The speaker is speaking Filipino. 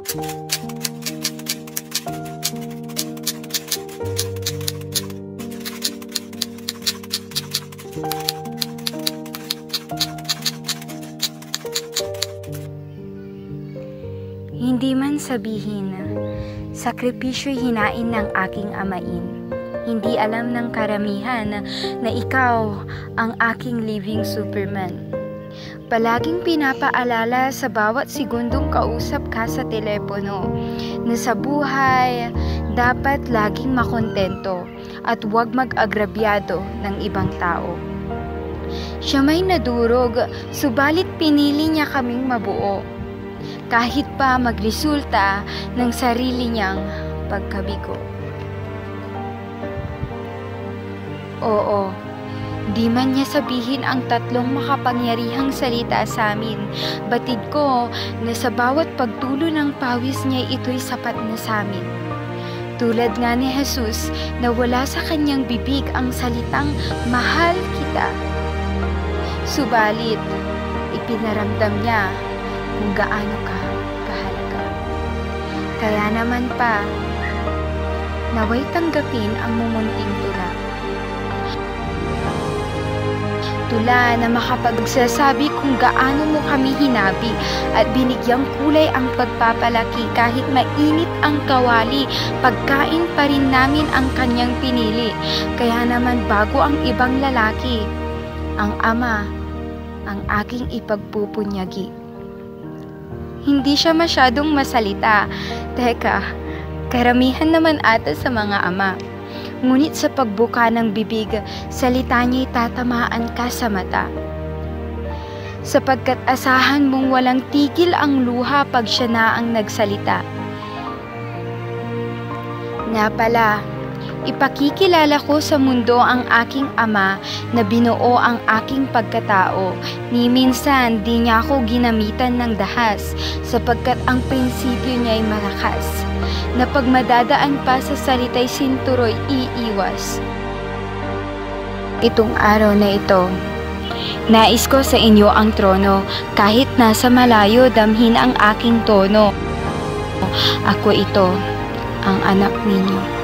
Hindi man sabihin, sakripisyo'y hinain ng aking amain. Hindi alam ng karamihan na ikaw ang aking living superman. Palaging pinapaalala sa bawat segundong kausap ka sa telepono na sa buhay dapat laging makontento at huwag mag-agrabyado ng ibang tao. Siya may nadurog, subalit pinili niya kaming mabuo. Kahit pa magresulta ng sarili niyang pagkabigo. Oo, di man niya sabihin ang tatlong makapangyarihang salita sa amin. Batid ko na sa bawat pagtulo ng pawis niya ito'y sapat na sa amin. Tulad nga ni Jesus na wala sa kanyang bibig ang salitang mahal kita. Subalit, ipinaramdam niya kung gaano ka kahalaga. Kaya naman pa, naway tanggapin ang mumunting tula. Tula na makapagsasabi kung gaano mo kami hinabi at binigyang kulay ang pagpapalaki kahit mainit ang kawali, pagkain pa rin namin ang kanyang pinili. Kaya naman bago ang ibang lalaki, ang ama ang aking ipagpupunyagi. Hindi siya masyadong masalita. Teka, karamihan naman ata sa mga ama. Ngunit sa pagbuka ng bibig, salita niya'y tatamaan ka sa mata. Sapagkat asahan mong walang tigil ang luha pag siya na ang nagsalita. Nga pala, ipakikilala ko sa mundo ang aking ama na binuo ang aking pagkatao. Ni minsan di niya ako ginamitan ng dahas sapagkat ang prinsipyo niya'y malakas na pag madadaan pa sa salitay sinturo'y iiwas. Itong araw na ito, nais ko sa inyo ang trono, kahit nasa malayo damhin ang aking tono. Ako ito, ang anak ninyo.